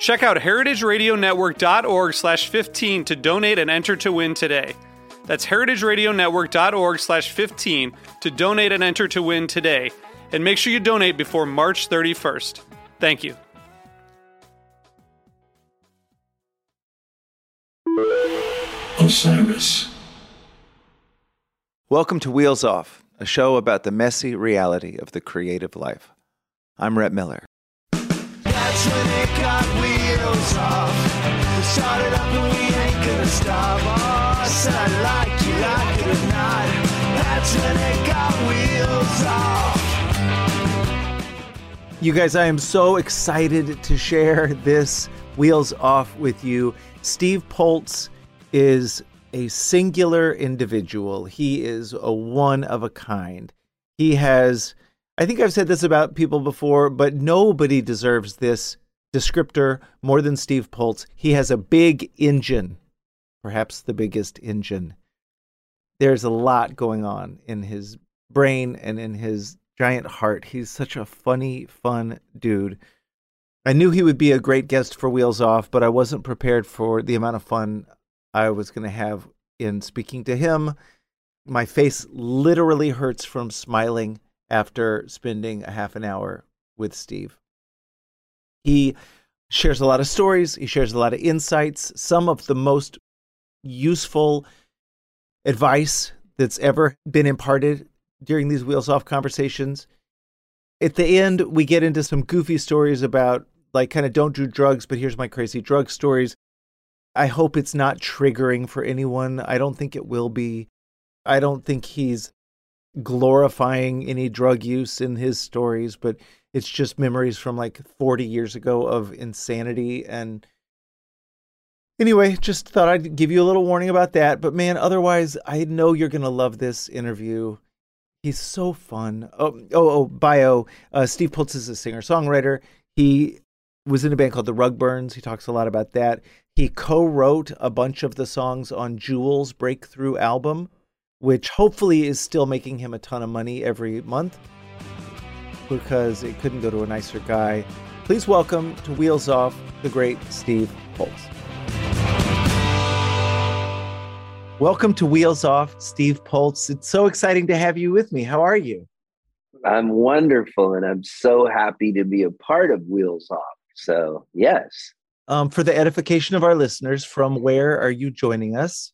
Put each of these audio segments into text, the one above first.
Check out heritageradionetwork.org slash 15 to donate and enter to win today. That's heritageradionetwork.org slash 15 to donate and enter to win today. And make sure you donate before March 31st. Thank you. Osiris. Welcome to Wheels Off, a show about the messy reality of the creative life. I'm Rhett Miller. That's when it got wheels off. We started up and we ain't gonna stop. Oh, I like you, like it or not. That's when it got wheels off. You guys, I am so excited to share this Wheels Off with you. Steve Poltz is a singular individual. He is a one of a kind. He has, I think I've said this about people before, but nobody deserves this descriptor more than Steve Poltz. He has a big engine, perhaps the biggest engine. There's a lot going on in his brain and in his giant heart. He's such a funny, fun dude. I knew he would be a great guest for Wheels Off, but I wasn't prepared for the amount of fun I was going to have in speaking to him. My face literally hurts from smiling after spending a half an hour with Steve. He shares a lot of stories, he shares a lot of insights, some of the most useful advice that's ever been imparted during these wheels off conversations. At the end, we get into some goofy stories about like kind of don't do drugs, but here's my crazy drug stories. I hope it's not triggering for anyone. I don't think it will be. I don't think he's glorifying any drug use in his stories, but it's just memories from like 40 years ago of insanity. And anyway, just thought I'd give you a little warning about that. But man, otherwise, I know you're going to love this interview. He's so fun. Oh, oh, oh bio. Uh, Steve Poltz is a singer songwriter. He was in a band called the Rugburns. He talks a lot about that. He co wrote a bunch of the songs on Jewel's breakthrough album, which hopefully is still making him a ton of money every month because it couldn't go to a nicer guy. Please welcome to Wheels Off the great Steve Poltz. Welcome to Wheels Off, Steve Poltz. It's so exciting to have you with me. How are you? I'm wonderful, and I'm so happy to be a part of Wheels Off. So, yes. Um, for the edification of our listeners, from where are you joining us?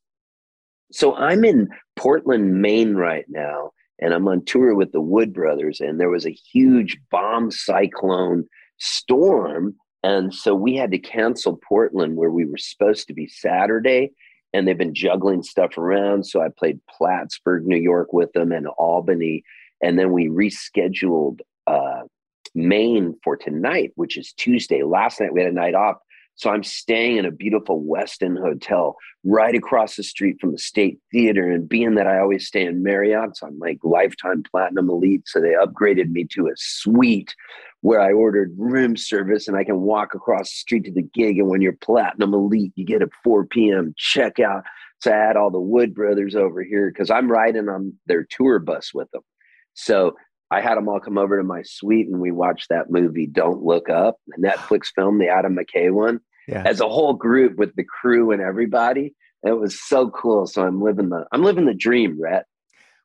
So, I'm in Portland, Maine right now, and I'm on tour with the Wood Brothers, and there was a huge bomb cyclone storm. And so we had to cancel Portland, where we were supposed to be Saturday, and they've been juggling stuff around. So I played Plattsburgh, New York with them, and Albany. And then we rescheduled uh, Maine for tonight, which is Tuesday. Last night we had a night off. So I'm staying in a beautiful Westin hotel right across the street from the State Theater. And being that I always stay in Marriott's, I'm like lifetime platinum elite. So they upgraded me to a suite where I ordered room service and I can walk across the street to the gig. And when you're platinum elite, you get a 4 p.m. checkout. So I had all the Wood brothers over here because I'm riding on their tour bus with them. So I had them all come over to my suite and we watched that movie, Don't Look Up, the Netflix film, the Adam McKay one, Yeah. as a whole group with the crew and everybody. It was so cool. So I'm living the I'm living the dream, Rhett.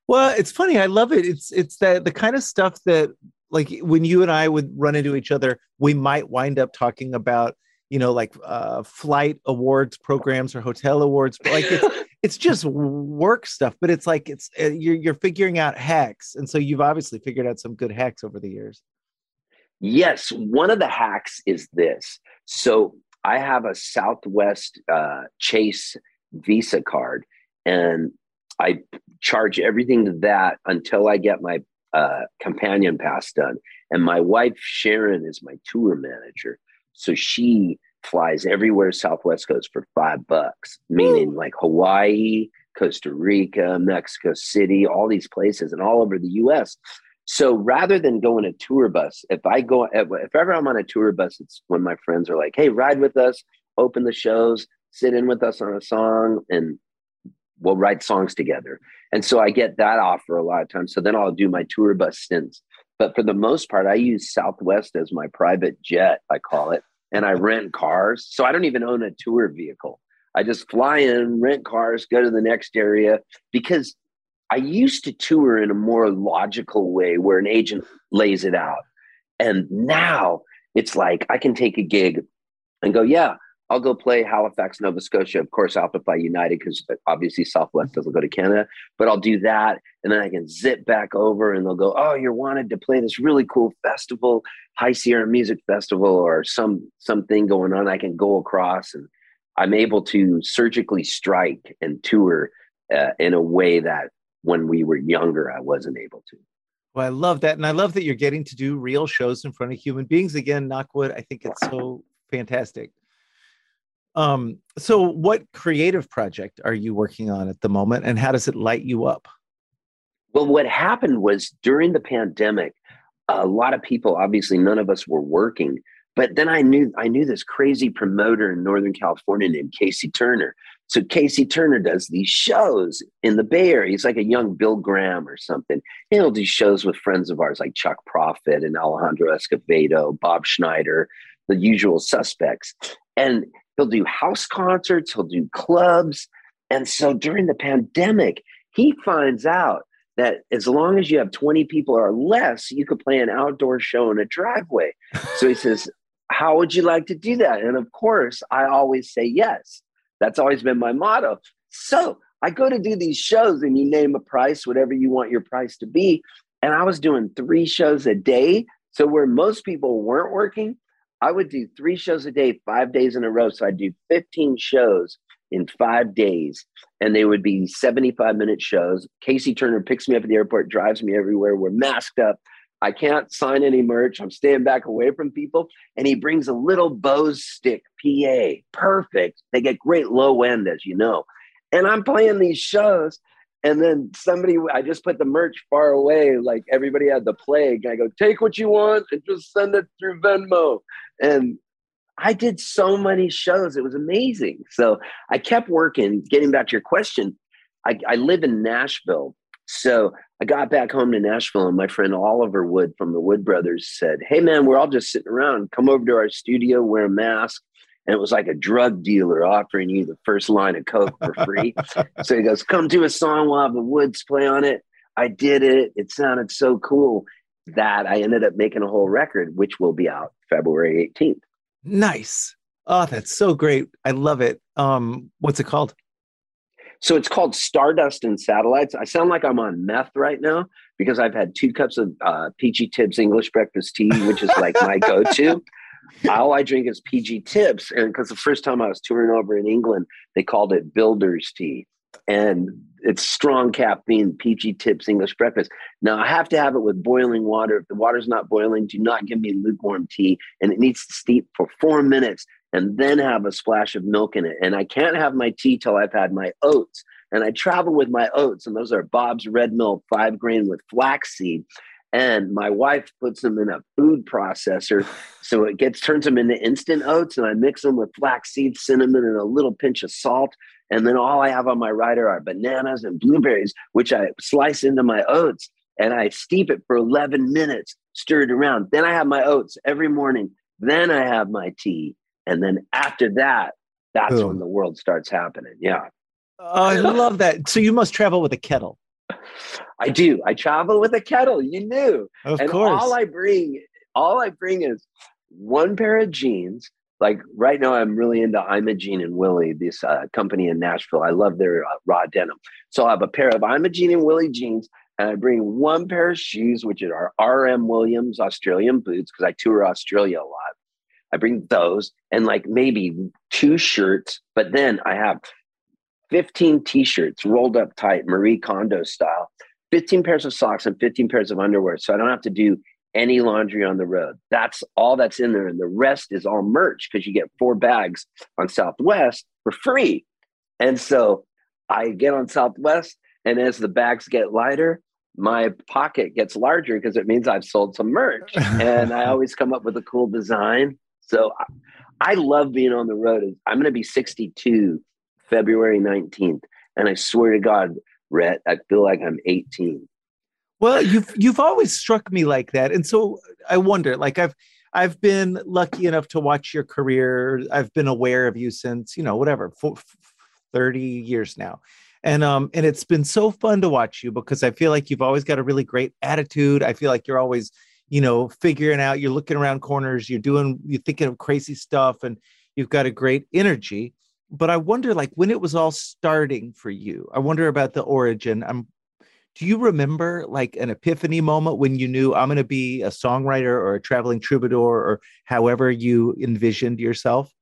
Well, it's funny. I love it. It's it's that the kind of stuff that like when you and I would run into each other, we might wind up talking about you know, like uh, flight awards programs or hotel awards. But like it's, it's just work stuff, but it's like it's uh, you're you're figuring out hacks, and so you've obviously figured out some good hacks over the years. Yes, one of the hacks is this. So I have a Southwest uh, Chase Visa card, and I charge everything to that until I get my uh, companion pass done. And my wife Sharon is my tour manager, so she flies everywhere Southwest goes for five bucks, meaning like Hawaii, Costa Rica, Mexico City, all these places, and all over the U.S. So rather than going a tour bus, if I go, if ever I'm on a tour bus, it's when my friends are like, "Hey, ride with us, open the shows, sit in with us on a song, and we'll write songs together." And so I get that offer a lot of times. So then I'll do my tour bus stints. But for the most part, I use Southwest as my private jet, I call it, and I rent cars. So I don't even own a tour vehicle. I just fly in, rent cars, go to the next area because I used to tour in a more logical way where an agent lays it out. And now it's like I can take a gig and go, yeah, I'll go play Halifax, Nova Scotia. Of course, I'll have to fly United because obviously Southwest doesn't go to Canada, but I'll do that. And then I can zip back over and they'll go, oh, you're wanted to play this really cool festival, High Sierra Music Festival, or some something going on. I can go across and I'm able to surgically strike and tour uh, in a way that when we were younger, I wasn't able to. Well, I love that. And I love that you're getting to do real shows in front of human beings again, Knockwood. I think it's so fantastic. Um, so what creative project are you working on at the moment and how does it light you up? Well, what happened was during the pandemic, a lot of people, obviously none of us were working, but then I knew I knew this crazy promoter in Northern California named Casey Turner. So Casey Turner does these shows in the Bay Area. He's like a young Bill Graham or something. He'll do shows with friends of ours like Chuck Prophet and Alejandro Escovedo, Bob Schneider, the usual suspects. And he'll do house concerts, he'll do clubs. And so during the pandemic, he finds out that as long as you have 20 people or less, you could play an outdoor show in a driveway. So he says, How would you like to do that? And of course, I always say yes. That's always been my motto. So I go to do these shows and you name a price, whatever you want your price to be. And I was doing three shows a day. So where most people weren't working, I would do three shows a day, five days in a row. So I'd do 15 shows in five days, and they would be 75 minute shows. Casey Turner picks me up at the airport, drives me everywhere. We're masked up. I can't sign any merch. I'm staying back away from people. And he brings a little Bose stick PA. Perfect. They get great low end, as you know. And I'm playing these shows. And then somebody, I just put the merch far away, like everybody had the plague. I go, take what you want and just send it through Venmo. And I did so many shows. It was amazing. So I kept working. Getting back to your question, I, I live in Nashville so I got back home to Nashville, and my friend Oliver Wood from the Wood Brothers said, Hey, man, we're all just sitting around. Come over to our studio, wear a mask. And it was like a drug dealer offering you the first line of Coke for free. so he goes, Come do a song, we'll have the Woods play on it. I did it. It sounded so cool that I ended up making a whole record, which will be out February 18th. Nice. Oh, that's so great. I love it. Um, what's it called? So it's called Stardust and Satellites. I sound like I'm on meth right now because I've had two cups of uh, PG Tips English breakfast tea, which is like my go to. All I drink is PG Tips. And because the first time I was touring over in England, they called it Builder's Tea. And it's strong caffeine, PG Tips English breakfast. Now I have to have it with boiling water. If the water's not boiling, do not give me lukewarm tea. And it needs to steep for four minutes and then have a splash of milk in it. And I can't have my tea till I've had my oats. And I travel with my oats, and those are Bob's Red Mill five grain with flaxseed. And my wife puts them in a food processor, so it gets turns them into instant oats. And I mix them with flaxseed, cinnamon, and a little pinch of salt. And then all I have on my rider are bananas and blueberries, which I slice into my oats. And I steep it for 11 minutes, stir it around. Then I have my oats every morning. Then I have my tea and then after that, that's Boom. when the world starts happening. Yeah. Oh, I love that. So you must travel with a kettle. I do. I travel with a kettle. You knew. Of and course. all I bring, all I bring is one pair of jeans, like right now, I'm really into Imogene and Willie, this uh, company in Nashville. I love their uh, raw denim. So I have a pair of Imogene and Willie jeans, and I bring one pair of shoes, which are RM Williams Australian boots, because I tour Australia a lot. I bring those and like maybe two shirts, but then I have 15 t-shirts rolled up tight, Marie Kondo style, 15 pairs of socks and 15 pairs of underwear. So I don't have to do any laundry on the road. That's all that's in there. And the rest is all merch because you get four bags on Southwest for free. And so I get on Southwest, and as the bags get lighter, my pocket gets larger because it means I've sold some merch. and I always come up with a cool design. So I, I love being on the road. I'm going to be 62 February 19th. And I swear to God, Rhett, I feel like I'm 18. Well, you've you've always struck me like that, and so I wonder. Like I've I've been lucky enough to watch your career. I've been aware of you since you know whatever thirty years now, and um and it's been so fun to watch you because I feel like you've always got a really great attitude. I feel like you're always you know figuring out. You're looking around corners. You're doing. You're thinking of crazy stuff, and you've got a great energy. But I wonder, like when it was all starting for you. I wonder about the origin. I'm do you remember like an epiphany moment when you knew I'm going to be a songwriter or a traveling troubadour or however you envisioned yourself?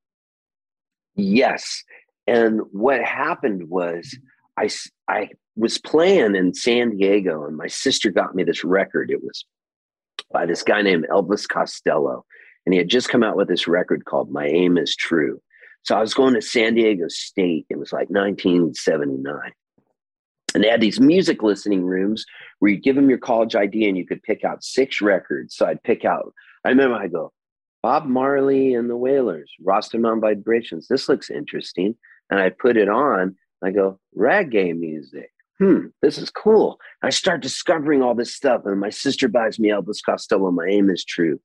Yes. And what happened was I, I was playing in San Diego and my sister got me this record. It was by this guy named Elvis Costello. And he had just come out with this record called My Aim is True. So I was going to San Diego State. It was like 1979 and they had these music listening rooms where you give them your college ID and you could pick out six records. So I'd pick out, I remember I go, Bob Marley and the Wailers, Rastaman Vibrations. This looks interesting. And I put it on. I go, reggae music. Hmm, this is cool. I start discovering all this stuff. And my sister buys me Elvis Costello. My aim is true.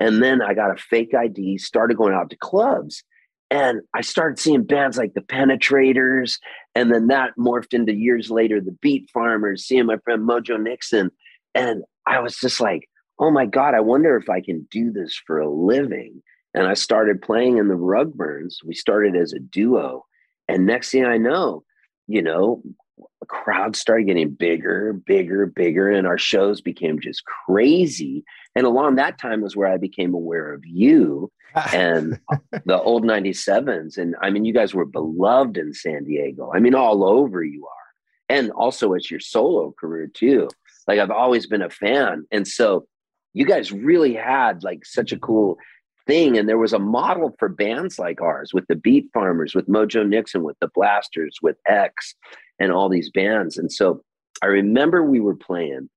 And then I got a fake ID, started going out to clubs. And I started seeing bands like the Penetrators, and then that morphed into years later the Beat Farmers, seeing my friend Mojo Nixon. And I was just like, oh my God, I wonder if I can do this for a living. And I started playing in the Rugburns. We started as a duo. And next thing I know, you know, the crowd started getting bigger, bigger, bigger, and our shows became just crazy. And along that time was where I became aware of you and the old 97s. And I mean, you guys were beloved in San Diego. I mean, all over you are. And also it's your solo career too. Like I've always been a fan. And so you guys really had like such a cool thing. And there was a model for bands like ours with the Beat Farmers, with Mojo Nixon, with the Blasters, with X, and all these bands. And so I remember we were playing,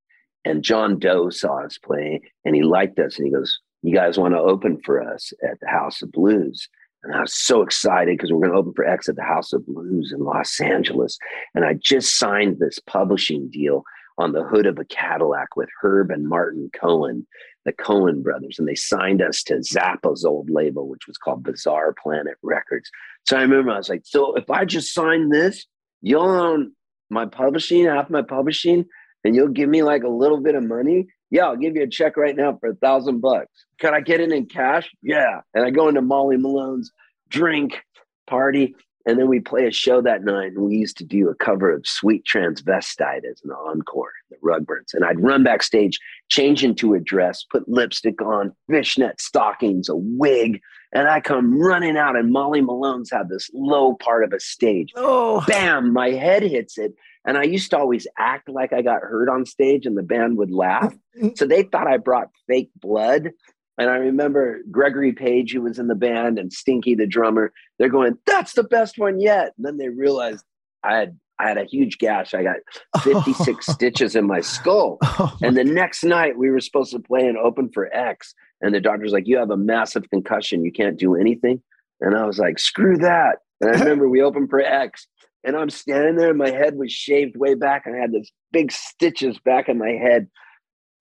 and John Doe saw us play, and he liked us, and he goes, "You guys want to open for us at the House of Blues?" And I was so excited because we're going to open for X at the House of Blues in Los Angeles. And I just signed this publishing deal on the hood of a Cadillac with Herb and Martin Cohen, the Cohen brothers. And they signed us to Zappa's old label, which was called Bizarre Planet Records. So I remember I was like, so if I just sign this, you'll own my publishing, half my publishing, and you'll give me like a little bit of money. Yeah, I'll give you a check right now for a thousand bucks. Can I get it in cash? Yeah. And I go into Molly Malone's drink party, and then we play a show that night. And we used to do a cover of Sweet Transvestite as an encore, the Rugburns. And I'd run backstage, change into a dress, put lipstick on, fishnet stockings, a wig, and I come running out, and Molly Malone's had this low part of a stage. Oh, bam! My head hits it, and I used to always act like I got hurt on stage, and the band would laugh. so they thought I brought fake blood. And I remember Gregory Page, who was in the band, and Stinky, the drummer. They're going, "That's the best one yet." And then they realized I had I had a huge gash. I got 56 oh. stitches in my skull. Oh my and the next night we were supposed to play an open for X. And the doctor's like, You have a massive concussion. You can't do anything. And I was like, Screw that. And I remember we opened for X. And I'm standing there, and my head was shaved way back. And I had this big stitches back in my head.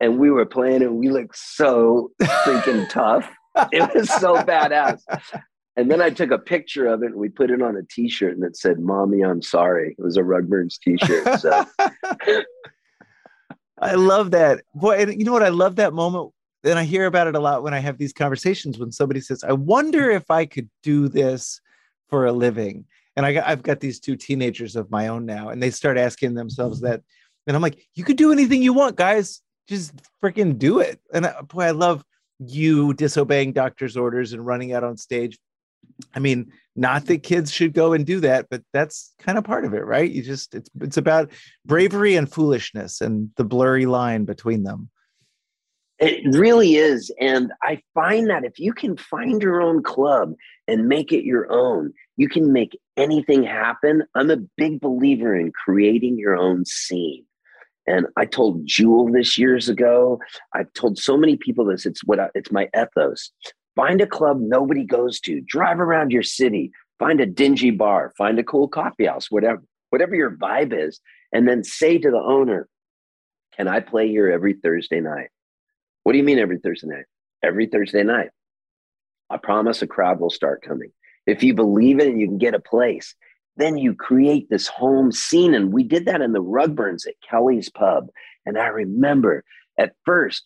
And we were playing, and we looked so freaking tough. It was so badass. And then I took a picture of it and we put it on a t-shirt and it said, Mommy, I'm sorry. It was a Rugburns t-shirt. So I love that. Boy, and you know what? I love that moment and I hear about it a lot when I have these conversations when somebody says, I wonder if I could do this for a living. And I I've got these two teenagers of my own now, and they start asking themselves that. And I'm like, you could do anything you want, guys. Just freaking do it. And I, boy, I love you disobeying doctor's orders and running out on stage. I mean, not that kids should go and do that, but that's kind of part of it, right? You just it's it's about bravery and foolishness and the blurry line between them. It really is. And I find that if you can find your own club and make it your own, you can make anything happen. I'm a big believer in creating your own scene. And I told Jewel this years ago. I've told so many people this. It's what I, it's my ethos. Find a club nobody goes to. Drive around your city. Find a dingy bar. Find a cool coffee house. Whatever whatever your vibe is, and then say to the owner, "Can I play here every Thursday night?" What do you mean every Thursday night? Every Thursday night. I promise a crowd will start coming. If you believe it and you can get a place, then you create this home scene. And we did that in the Rugburns at Kelly's Pub. And I remember at first,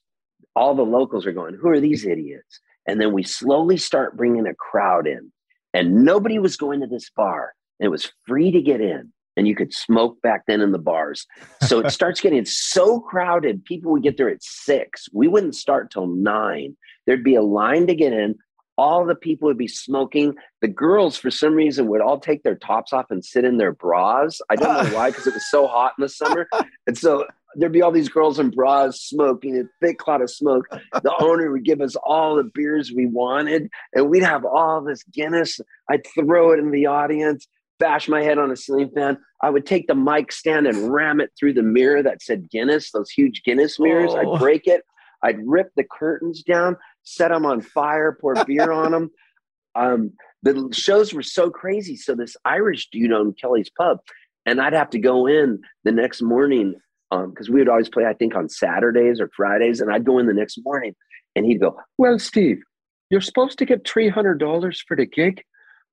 all the locals are going, Who are these idiots? And then we slowly start bringing a crowd in. And nobody was going to this bar. It was free to get in and you could smoke back then in the bars. So it starts getting so crowded. People would get there at six. We wouldn't start till nine. There'd be a line to get in. All the people would be smoking. The girls, for some reason, would all take their tops off and sit in their bras. I don't know why, because it was so hot in the summer. And so there'd be all these girls in bras smoking a thick cloud of smoke. The owner would give us all the beers we wanted, and we'd have all this Guinness. I'd throw it in the audience bash my head on a ceiling fan. I would take the mic stand and ram it through the mirror that said Guinness, those huge Guinness mirrors. Oh. I'd break it. I'd rip the curtains down, set them on fire, pour beer on them. Um, the shows were so crazy. So this Irish dude owned Kelly's Pub, and I'd have to go in the next morning because um, we would always play, I think, on Saturdays or Fridays, and I'd go in the next morning, and he'd go, "Well, Steve, you're supposed to get three hundred dollars for the gig."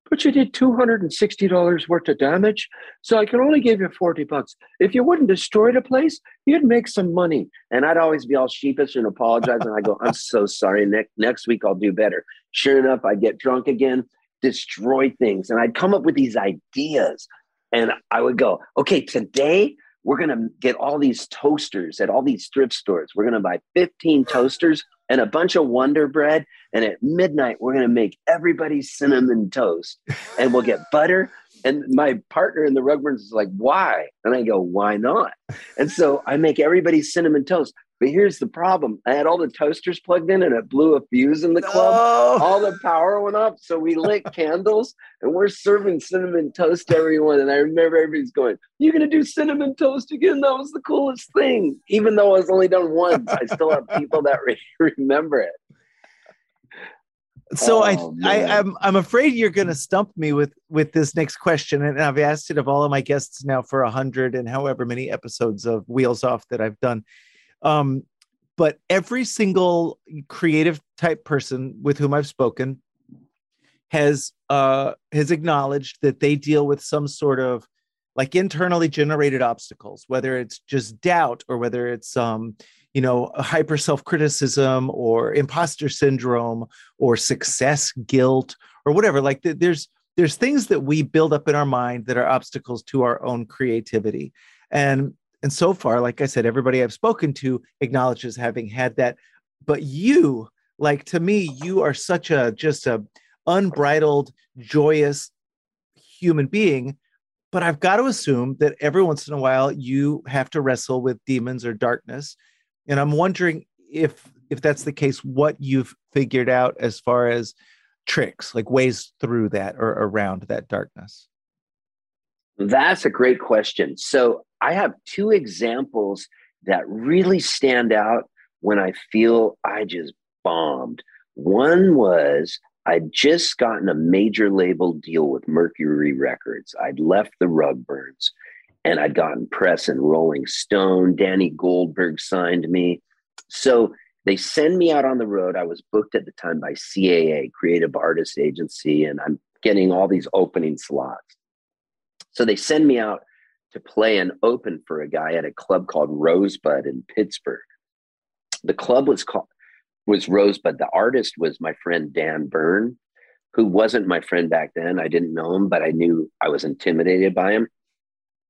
But you did $260 worth of damage. So I can only give you 40 bucks. If you wouldn't destroy the place, you'd make some money. And I'd always be all sheepish and apologize. And I go, I'm so sorry. Next, next week I'll do better. Sure enough, I get drunk again, destroy things. And I'd come up with these ideas. And I would go, okay, today we're going to get all these toasters at all these thrift stores. We're going to buy 15 toasters and a bunch of Wonder Bread. And at midnight, we're going to make everybody cinnamon toast and we'll get butter. And my partner in the Rugburns is like, why? And I go, why not? And so I make everybody cinnamon toast. But here's the problem. I had all the toasters plugged in and it blew a fuse in the club. No. All the power went up. So we lit candles and we're serving cinnamon toast to everyone. And I remember everybody's going, You're going to do cinnamon toast again? That was the coolest thing. Even though I was only done once, I still have people that remember it. So oh, I, I I'm I'm afraid you're going to stump me with with this next question, and I've asked it of all of my guests now for a hundred and however many episodes of Wheels Off that I've done. Um, but every single creative type person with whom I've spoken has uh, has acknowledged that they deal with some sort of like internally generated obstacles, whether it's just doubt or whether it's um, you know hyper self criticism or imposter syndrome or success guilt or whatever. Like th- there's there's things that we build up in our mind that are obstacles to our own creativity, and and so far, like I said, everybody I've spoken to acknowledges having had that. But you, like to me, you are such a just a unbridled, joyous human being. But I've got to assume that every once in a while you have to wrestle with demons or darkness. And I'm wondering if if that's the case, what you've figured out as far as tricks, like ways through that or around that darkness. That's a great question. So I have two examples that really stand out when I feel I just bombed. One was I'd just gotten a major label deal with Mercury Records. I'd left the Rugburns and I'd gotten press and Rolling Stone. Danny Goldberg signed me. So they send me out on the road. I was booked at the time by CAA, Creative Artist Agency, and I'm getting all these opening slots. So they send me out to play and open for a guy at a club called Rosebud in Pittsburgh. The club was called was Rosebud. The artist was my friend Dan Bern, who wasn't my friend back then. I didn't know him, but I knew I was intimidated by him.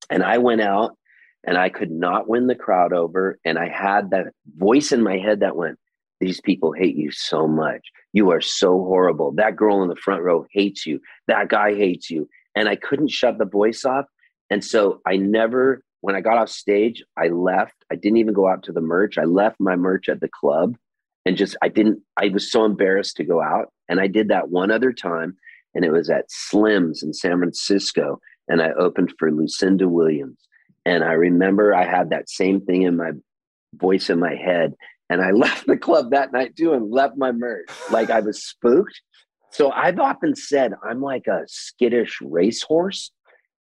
And I went out and I could not win the crowd over. And I had that voice in my head that went, These people hate you so much. You are so horrible. That girl in the front row hates you. That guy hates you. And I couldn't shut the voice off. And so I never, when I got off stage, I left. I didn't even go out to the merch. I left my merch at the club and just, I didn't, I was so embarrassed to go out. And I did that one other time. And it was at Slim's in San Francisco. And I opened for Lucinda Williams. And I remember I had that same thing in my voice in my head. And I left the club that night too and left my merch. Like I was spooked. So I've often said I'm like a skittish racehorse,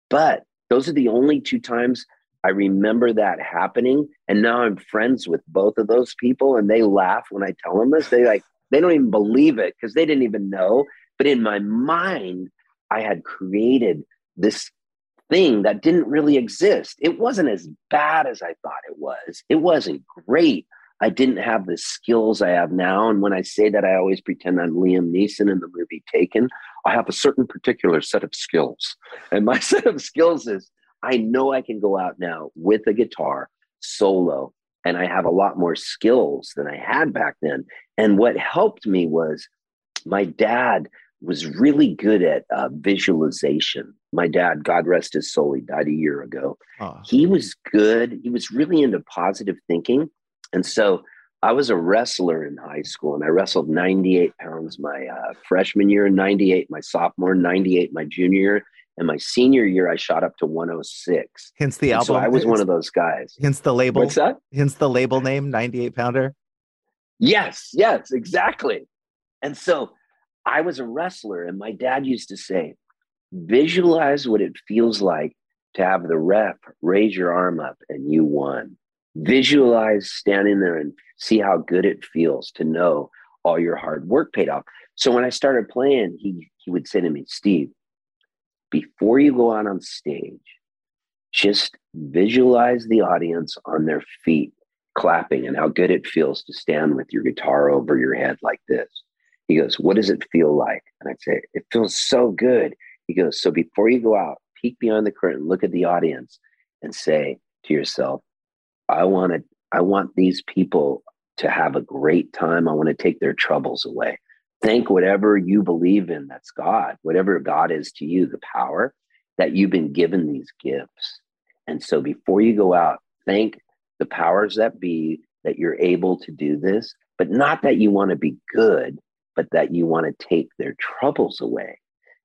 but those are the only two times I remember that happening. And now I'm friends with both of those people and they laugh when I tell them this. They like, they don't even believe it because they didn't even know. But in my mind, I had created this thing that didn't really exist. It wasn't as bad as I thought it was. It wasn't great. I didn't have the skills I have now. And when I say that, I always pretend I'm Liam Neeson in the movie Taken. I have a certain particular set of skills. And my set of skills is I know I can go out now with a guitar solo, and I have a lot more skills than I had back then. And what helped me was my dad was really good at uh, visualization. My dad, God rest his soul, he died a year ago. Oh. He was good. He was really into positive thinking. And so I was a wrestler in high school and I wrestled 98 pounds my uh, freshman year, 98 my sophomore, 98 my junior year. And my senior year, I shot up to 106. Hence the and album. So I was one of those guys. Hence the label. What's that? Hence the label name, 98 pounder. Yes, yes, exactly. And so I was a wrestler, and my dad used to say, visualize what it feels like to have the rep raise your arm up and you won. Visualize standing there and see how good it feels to know all your hard work paid off. So when I started playing, he, he would say to me, Steve, before you go out on stage, just visualize the audience on their feet clapping and how good it feels to stand with your guitar over your head like this. He goes, What does it feel like? And I'd say, It feels so good. He goes, So before you go out, peek behind the curtain, look at the audience and say to yourself, I want to, I want these people to have a great time. I want to take their troubles away. Thank whatever you believe in that's God, whatever God is to you, the power that you've been given these gifts. And so before you go out, thank the powers that be that you're able to do this, but not that you want to be good, but that you want to take their troubles away.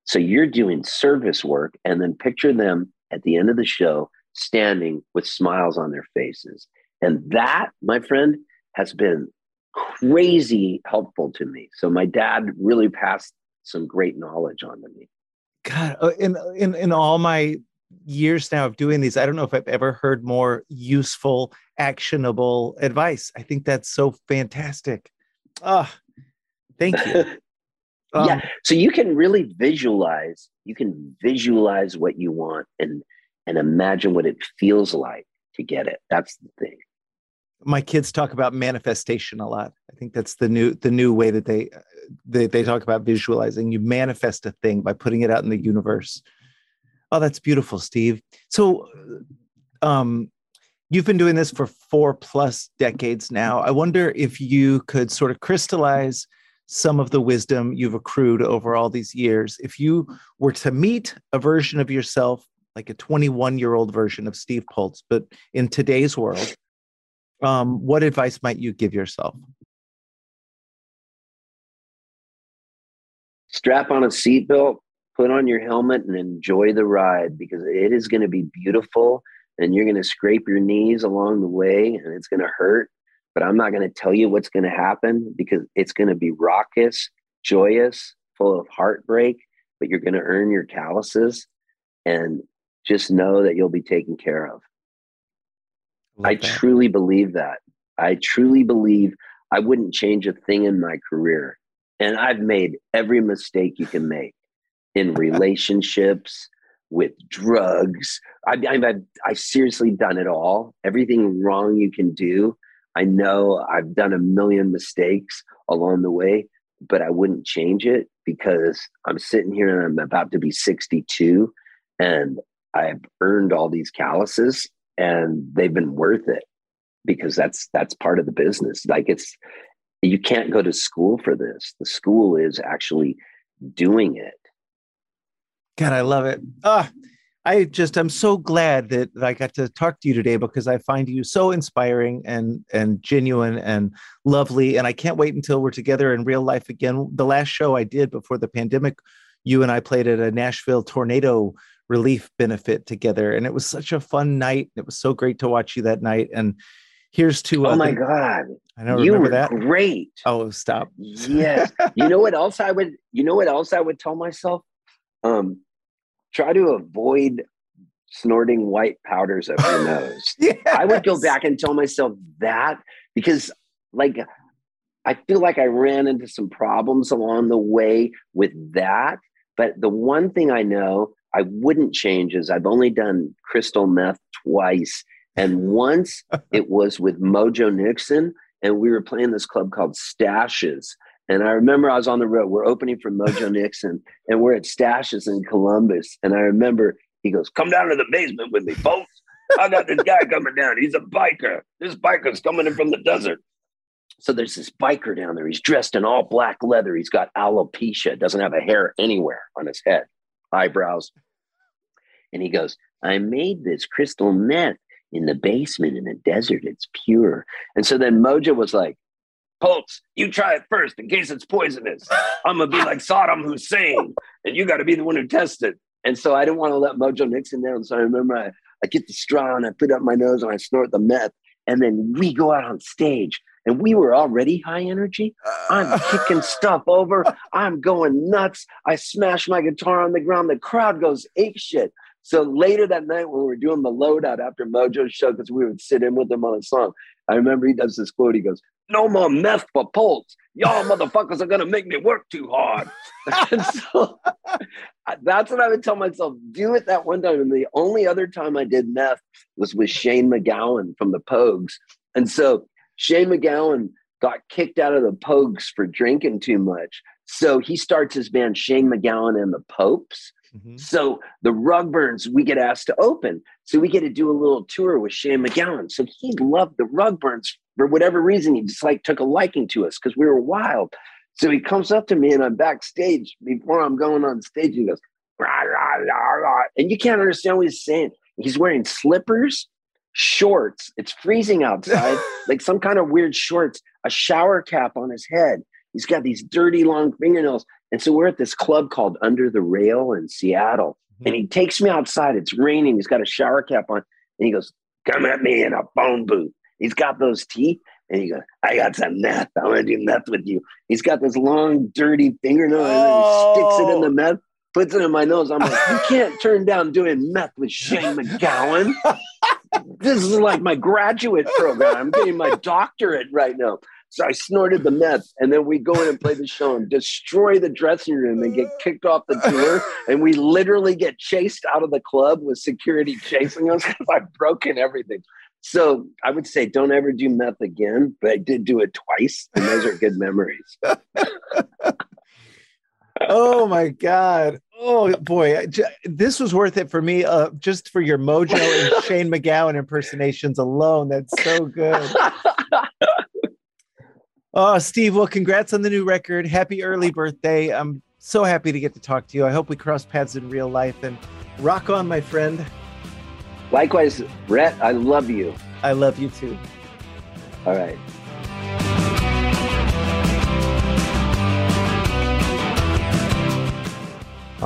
So you're doing service work and then picture them at the end of the show standing with smiles on their faces. And that, my friend, has been crazy helpful to me. So my dad really passed some great knowledge on to me. God, uh, in in in all my years now of doing these, I don't know if I've ever heard more useful, actionable advice. I think that's so fantastic. Ah, Thank you. Um, yeah. So you can really visualize, you can visualize what you want and and imagine what it feels like to get it. That's the thing. My kids talk about manifestation a lot. I think that's the new the new way that they they, they talk about visualizing. You manifest a thing by putting it out in the universe. Oh, that's beautiful, Steve. So um you've been doing this for four plus decades now. I wonder if you could sort of crystallize some of the wisdom you've accrued over all these years. If you were to meet a version of yourself, like a 21 year old version of Steve Poltz, but in today's world, um, what advice might you give yourself? Strap on a seatbelt, put on your helmet, and enjoy the ride because it is going to be beautiful. And you're going to scrape your knees along the way, and it's going to hurt but I'm not going to tell you what's going to happen because it's going to be raucous, joyous, full of heartbreak, but you're going to earn your calluses and just know that you'll be taken care of. I that. truly believe that. I truly believe I wouldn't change a thing in my career. And I've made every mistake you can make in relationships, with drugs. I, I've, I've, I've seriously done it all. Everything wrong you can do. I know I've done a million mistakes along the way, but I wouldn't change it because I'm sitting here and I'm about to be 62 and I've earned all these calluses and they've been worth it because that's that's part of the business. Like it's you can't go to school for this. The school is actually doing it. God, I love it. Ah, I just I'm so glad that I got to talk to you today because I find you so inspiring and and genuine and lovely. And I can't wait until we're together in real life again. The last show I did before the pandemic, you and I played at a Nashville tornado relief benefit together, and it was such a fun night. It was so great to watch you that night. And here's to oh my god, I know you remember were that. great. Oh, stop. yes. You know what else I would? You know what else I would tell myself? Um, try to avoid snorting white powders up your nose. I would go back and tell myself that because, like, I feel like I ran into some problems along the way with that. But the one thing I know I wouldn't change is I've only done crystal meth twice. And once it was with Mojo Nixon, and we were playing this club called Stashes. And I remember I was on the road. We're opening for Mojo Nixon, and we're at Stashes in Columbus. And I remember he goes, "Come down to the basement with me, folks. I got this guy coming down. He's a biker. This biker's coming in from the desert." So there's this biker down there. He's dressed in all black leather. He's got alopecia. Doesn't have a hair anywhere on his head, eyebrows. And he goes, "I made this crystal meth in the basement in the desert. It's pure." And so then Mojo was like, Poltz, you try it first in case it's poisonous. I'm gonna be like Saddam Hussein, and you got to be the one who tests it. And so I didn't want to let Mojo Nixon down. So I remember I, I get the straw and I put up my nose and I snort the meth. And then we go out on stage and we were already high energy. I'm kicking stuff over. I'm going nuts. I smash my guitar on the ground. The crowd goes ape shit. So later that night when we were doing the loadout after Mojo's show, because we would sit in with him on a song, I remember he does this quote. He goes, "No more meth for Poltz. Y'all motherfuckers are gonna make me work too hard." and so that's what I would tell myself: do it that one time. And the only other time I did meth was with Shane MacGowan from the Pogues. And so Shane MacGowan got kicked out of the Pogues for drinking too much. So he starts his band Shane MacGowan and the Popes. Mhm. So the Rugburns, we get asked to open. So we get to do a little tour with Shane MacGowan. So he loved the Rugburns for whatever reason. He just like took a liking to us because we were wild. So he comes up to me and I'm backstage before I'm going on stage. He goes, rah, rah, rah, rah. and you can't understand what he's saying. He's wearing slippers, shorts. It's freezing outside, like some kind of weird shorts, a shower cap on his head. He's got these dirty long fingernails. And so we're at this club called Under the Rail in Seattle. Mm-hmm. And he takes me outside. It's raining. He's got a shower cap on. And he goes, Come at me in a phone booth. He's got those teeth. And he goes, I got some meth. I want to do meth with you. He's got this long, dirty fingernail. And then he sticks it in the oh. meth, puts it in my nose. I'm like, You can't turn down doing meth with Shane MacGowan. this is like my graduate program. I'm getting my doctorate right now. So I snorted the meth, and then we go in and play the show and destroy the dressing room and get kicked off the tour. And we literally get chased out of the club with security chasing us because I've broken everything. So I would say don't ever do meth again, but I did do it twice, and those are good memories. oh my god oh boy. This was worth it for me uh, just for your mojo and shane macgowan impersonations alone. That's so good. Oh steve well congrats on the new record. Happy early birthday. I'm so happy to get to talk to you. I hope we cross paths in real life. And rock on my friend. Likewise, Rhett, I love you. i love you too. All right.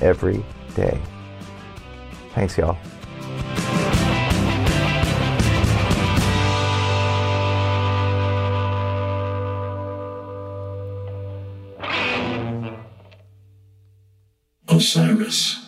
every day. Thanks, y'all. Osiris.